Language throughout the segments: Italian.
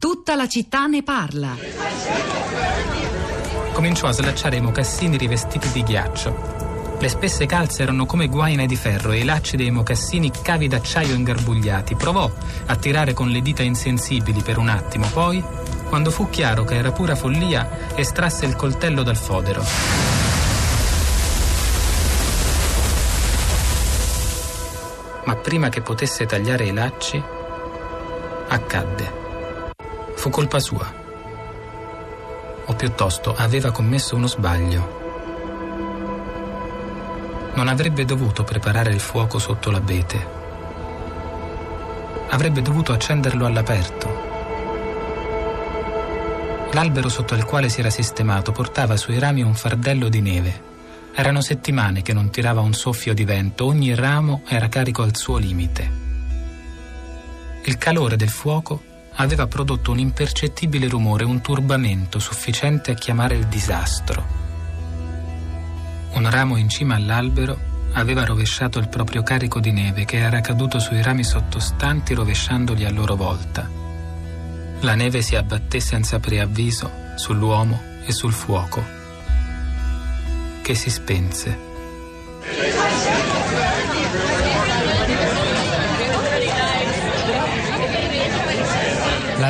Tutta la città ne parla. Cominciò a slacciare i mocassini rivestiti di ghiaccio. Le spesse calze erano come guaine di ferro e i lacci dei mocassini cavi d'acciaio ingarbugliati. Provò a tirare con le dita insensibili per un attimo, poi, quando fu chiaro che era pura follia, estrasse il coltello dal fodero. Ma prima che potesse tagliare i lacci, accadde. Fu colpa sua. O piuttosto aveva commesso uno sbaglio. Non avrebbe dovuto preparare il fuoco sotto l'abete. Avrebbe dovuto accenderlo all'aperto. L'albero sotto il quale si era sistemato portava sui rami un fardello di neve. Erano settimane che non tirava un soffio di vento, ogni ramo era carico al suo limite. Il calore del fuoco aveva prodotto un impercettibile rumore, un turbamento sufficiente a chiamare il disastro. Un ramo in cima all'albero aveva rovesciato il proprio carico di neve che era caduto sui rami sottostanti rovesciandoli a loro volta. La neve si abbatté senza preavviso sull'uomo e sul fuoco, che si spense.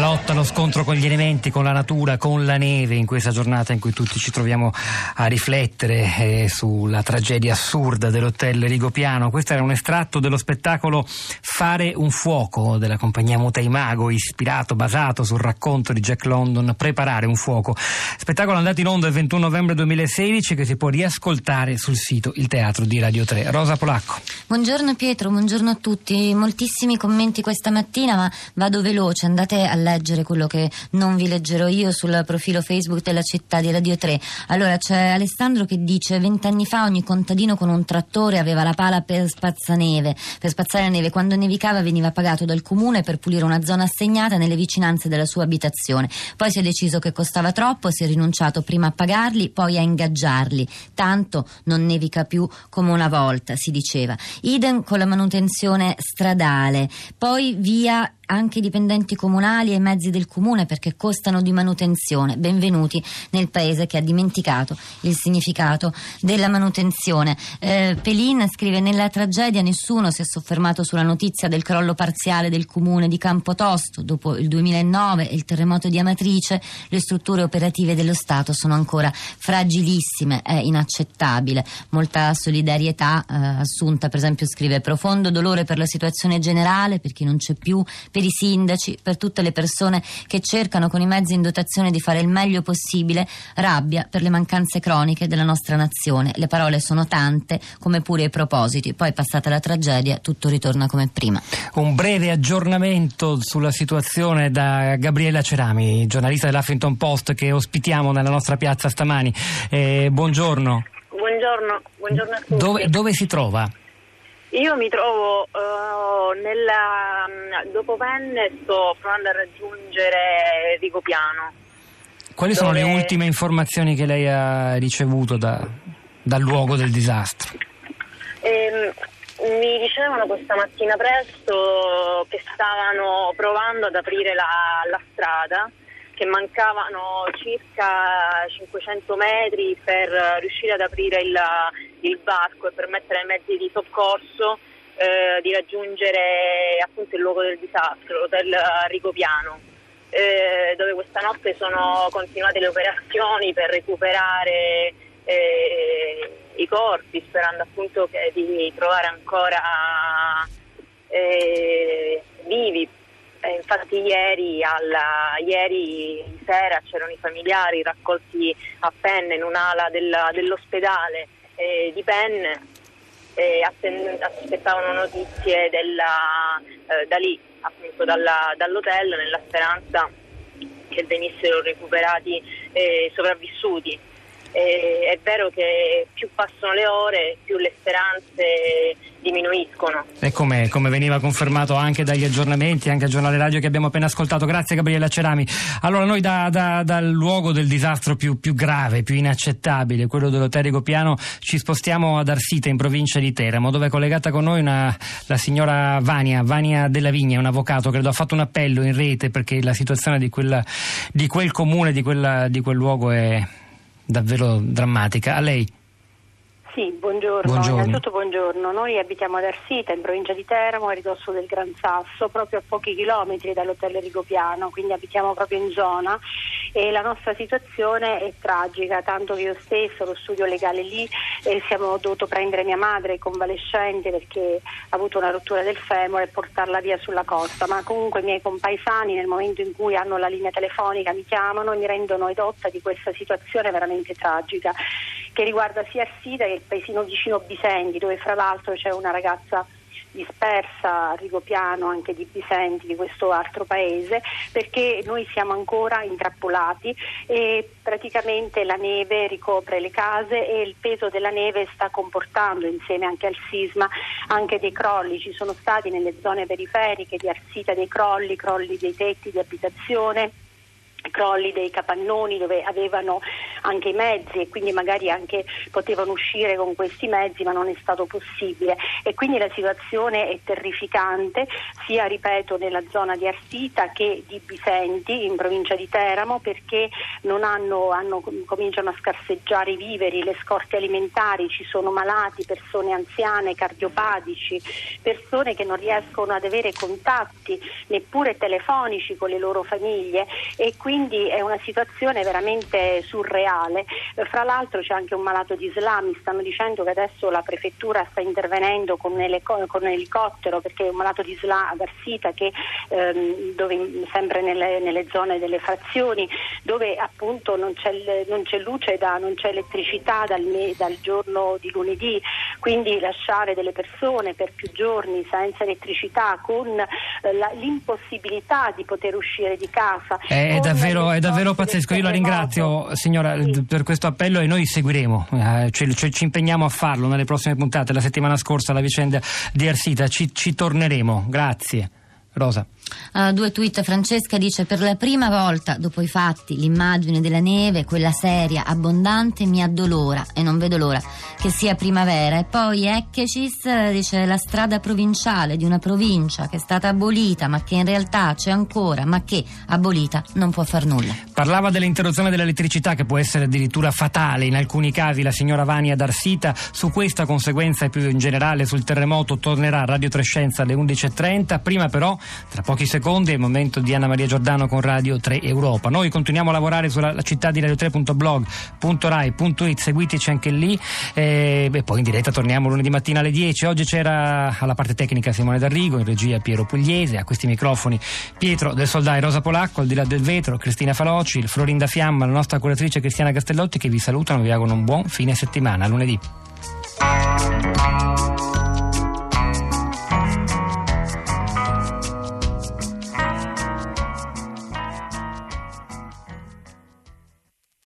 Lotta, lo scontro con gli elementi, con la natura, con la neve in questa giornata in cui tutti ci troviamo a riflettere eh, sulla tragedia assurda dell'hotel Rigopiano. Questo era un estratto dello spettacolo Fare un fuoco della compagnia Mutaimago, ispirato, basato sul racconto di Jack London, Preparare un fuoco. Spettacolo andato in onda il 21 novembre 2016 che si può riascoltare sul sito Il Teatro di Radio 3. Rosa Polacco. Buongiorno Pietro, buongiorno a tutti. Moltissimi commenti questa mattina, ma vado veloce. Andate a leggere quello che non vi leggerò io sul profilo Facebook della città di Radio 3. Allora c'è Alessandro che dice: Vent'anni fa ogni contadino con un trattore aveva la pala per spazzaneve, per spazzare la neve. Quando nevicava veniva pagato dal comune per pulire una zona assegnata nelle vicinanze della sua abitazione. Poi si è deciso che costava troppo, si è rinunciato prima a pagarli, poi a ingaggiarli. Tanto non nevica più come una volta, si diceva. Idem con la manutenzione stradale. Poi via anche i dipendenti comunali e i mezzi del comune perché costano di manutenzione. Benvenuti nel paese che ha dimenticato il significato della manutenzione. Eh, Pelin scrive: Nella tragedia nessuno si è soffermato sulla notizia del crollo parziale del comune di Campotosto. Dopo il 2009 e il terremoto di Amatrice, le strutture operative dello Stato sono ancora fragilissime. È inaccettabile. Molta solidarietà eh, assunta, per esempio, scrive: Profondo dolore per la situazione generale, per chi non c'è più, per per i sindaci, per tutte le persone che cercano con i mezzi in dotazione di fare il meglio possibile, rabbia per le mancanze croniche della nostra nazione. Le parole sono tante, come pure i propositi. Poi, passata la tragedia, tutto ritorna come prima. Un breve aggiornamento sulla situazione da Gabriella Cerami, giornalista dell'Huffington Post che ospitiamo nella nostra piazza stamani. Eh, buongiorno. Buongiorno, buongiorno a tutti. Dove, dove si trova? Io mi trovo uh, nella, dopo Penne, sto provando a raggiungere Rigopiano. Quali sono le ultime informazioni che lei ha ricevuto da, dal luogo del disastro? Eh, mi dicevano questa mattina presto che stavano provando ad aprire la, la strada che mancavano circa 500 metri per riuscire ad aprire il, il varco e permettere ai mezzi di soccorso eh, di raggiungere appunto il luogo del disastro, l'hotel Rigopiano. Eh, dove questa notte sono continuate le operazioni per recuperare eh, i corpi, sperando appunto che, di trovare ancora eh, infatti ieri, alla, ieri, sera c'erano i familiari raccolti a Penne in un'ala del, dell'ospedale eh, di Penne e atten- aspettavano notizie della, eh, da lì, appunto dalla, dall'hotel, nella speranza che venissero recuperati eh, sopravvissuti. E è vero che più passano le ore, più le speranze diminuiscono. E come, come, veniva confermato anche dagli aggiornamenti, anche al giornale radio che abbiamo appena ascoltato. Grazie Gabriella Cerami. Allora noi da, da, dal luogo del disastro più, più, grave, più inaccettabile, quello dell'hotel Rigopiano, ci spostiamo ad Arsita in provincia di Teramo, dove è collegata con noi una, la signora Vania, Vania Della Vigna, un avvocato, credo ha fatto un appello in rete perché la situazione di, quella, di quel comune, di, quella, di quel luogo è davvero drammatica. A lei. Sì, buongiorno. buongiorno. Innanzitutto buongiorno. Noi abitiamo ad Arsita, in provincia di Teramo, a ridosso del Gran Sasso, proprio a pochi chilometri dall'hotel Rigopiano, quindi abitiamo proprio in zona e la nostra situazione è tragica, tanto che io stesso, lo studio legale lì, eh, siamo dovuto prendere mia madre convalescente perché ha avuto una rottura del femore e portarla via sulla costa, ma comunque i miei compaesani nel momento in cui hanno la linea telefonica mi chiamano e mi rendono edotta di questa situazione veramente tragica che riguarda sia Arsita che il paesino vicino Bisendi, dove fra l'altro c'è una ragazza dispersa a Rigopiano anche di Bisenti, di questo altro paese, perché noi siamo ancora intrappolati e praticamente la neve ricopre le case e il peso della neve sta comportando insieme anche al sisma anche dei crolli. Ci sono stati nelle zone periferiche di Arsita dei crolli, crolli dei tetti di abitazione crolli dei capannoni dove avevano anche i mezzi e quindi magari anche potevano uscire con questi mezzi ma non è stato possibile e quindi la situazione è terrificante sia ripeto nella zona di Arsita che di Bisenti in provincia di Teramo perché hanno, hanno, cominciano a scarseggiare i viveri, le scorte alimentari, ci sono malati, persone anziane, cardiopatici, persone che non riescono ad avere contatti neppure telefonici con le loro famiglie e quindi quindi è una situazione veramente surreale. Eh, fra l'altro c'è anche un malato di Islam, stanno dicendo che adesso la prefettura sta intervenendo con, con un elicottero perché è un malato di Islam ad Arsita che ehm, dove, sempre nelle, nelle, zone delle frazioni dove appunto non c'è, non c'è luce, da, non c'è elettricità dal, dal giorno di lunedì, quindi lasciare delle persone per più giorni senza elettricità con eh, la, l'impossibilità di poter uscire di casa. È davvero, è davvero pazzesco. Io la ringrazio, signora, per questo appello e noi seguiremo, eh, ci, ci, impegniamo a farlo nelle prossime puntate. La settimana scorsa la vicenda di Arsita, ci, ci torneremo. Grazie. Rosa. Uh, due tweet, Francesca dice per la prima volta dopo i fatti l'immagine della neve, quella seria, abbondante, mi addolora e non vedo l'ora che sia primavera. E poi Eccecis dice la strada provinciale di una provincia che è stata abolita ma che in realtà c'è ancora ma che abolita non può far nulla. Parlava dell'interruzione dell'elettricità che può essere addirittura fatale in alcuni casi la signora Vania D'Arsita. Su questa conseguenza e più in generale sul terremoto tornerà Radio Trescenza alle 11.30. Prima però, tra pochi secondi, è il momento di Anna Maria Giordano con Radio 3 Europa. Noi continuiamo a lavorare sulla città di radio3.blog.rai.it, seguiteci anche lì e, e poi in diretta torniamo lunedì mattina alle 10. Oggi c'era alla parte tecnica Simone D'Arrigo, in regia Piero Pugliese, a questi microfoni Pietro del Soldai Rosa Polacco, al di là del vetro Cristina Faloci, Florinda Fiamma, la nostra curatrice Cristiana Castellotti che vi salutano e vi auguro un buon fine settimana. Lunedì.